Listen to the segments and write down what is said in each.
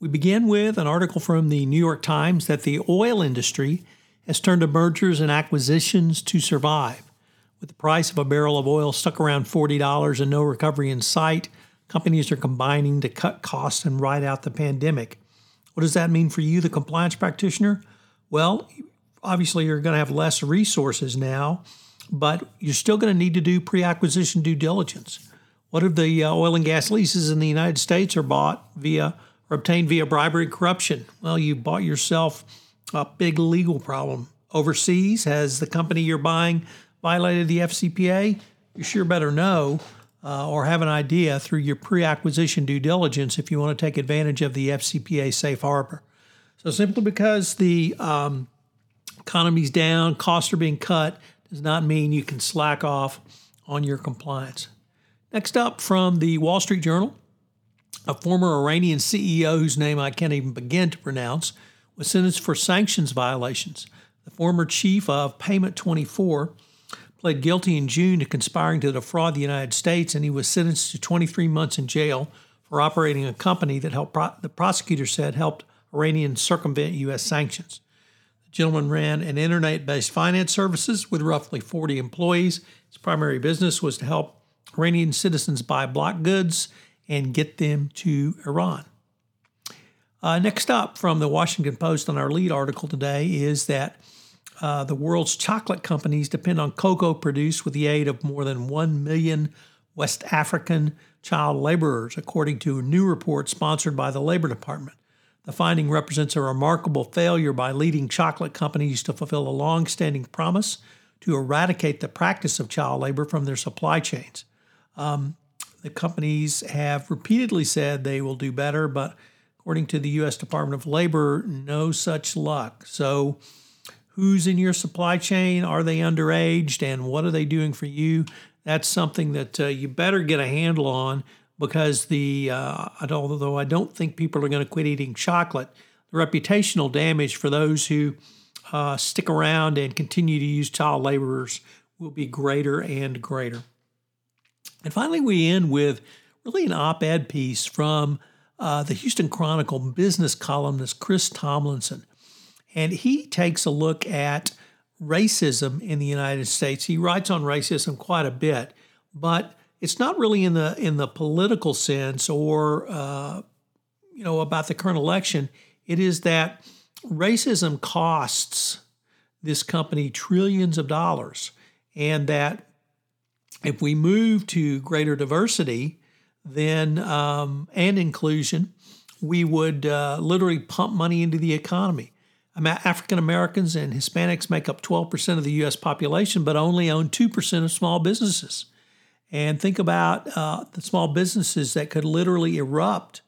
We begin with an article from the New York Times that the oil industry has turned to mergers and acquisitions to survive. With the price of a barrel of oil stuck around $40 and no recovery in sight, companies are combining to cut costs and ride out the pandemic. What does that mean for you, the compliance practitioner? Well, obviously, you're going to have less resources now, but you're still going to need to do pre acquisition due diligence. What if the uh, oil and gas leases in the United States are bought via or obtained via bribery and corruption. Well, you bought yourself a big legal problem. Overseas, has the company you're buying violated the FCPA? You sure better know uh, or have an idea through your pre acquisition due diligence if you want to take advantage of the FCPA safe harbor. So, simply because the um, economy's down, costs are being cut, does not mean you can slack off on your compliance. Next up from the Wall Street Journal, a former Iranian CEO whose name I can't even begin to pronounce, was sentenced for sanctions violations. The former chief of Payment 24 pled guilty in June to conspiring to defraud the United States, and he was sentenced to 23 months in jail for operating a company that helped, the prosecutor said, helped Iranians circumvent U.S. sanctions. The gentleman ran an internet based finance services with roughly 40 employees. His primary business was to help Iranian citizens buy block goods and get them to Iran. Uh, next up from the Washington Post on our lead article today is that uh, the world's chocolate companies depend on cocoa produced with the aid of more than 1 million West African child laborers, according to a new report sponsored by the Labor Department. The finding represents a remarkable failure by leading chocolate companies to fulfill a long standing promise to eradicate the practice of child labor from their supply chains. Um, the companies have repeatedly said they will do better, but according to the U.S. Department of Labor, no such luck. So, who's in your supply chain? Are they underaged? And what are they doing for you? That's something that uh, you better get a handle on because the uh, although I don't think people are going to quit eating chocolate, the reputational damage for those who uh, stick around and continue to use child laborers will be greater and greater. And finally, we end with really an op ed piece from uh, the Houston Chronicle business columnist Chris Tomlinson. And he takes a look at racism in the United States. He writes on racism quite a bit, but it's not really in the in the political sense or uh, you know about the current election. It is that racism costs this company trillions of dollars, and that if we move to greater diversity, then um, and inclusion, we would uh, literally pump money into the economy. African Americans and Hispanics make up 12% of the U.S. population, but only own 2% of small businesses. And think about uh, the small businesses that could literally erupt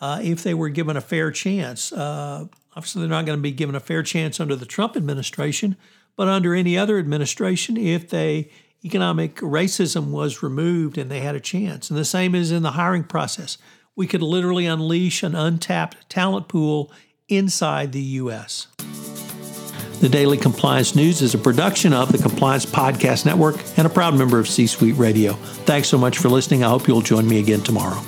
uh, if they were given a fair chance. Uh, obviously, they're not going to be given a fair chance under the Trump administration, but under any other administration, if they economic racism was removed and they had a chance. And the same is in the hiring process. We could literally unleash an untapped talent pool inside the U.S. The Daily Compliance News is a production of the Compliance Podcast Network and a proud member of C Suite Radio. Thanks so much for listening. I hope you'll join me again tomorrow.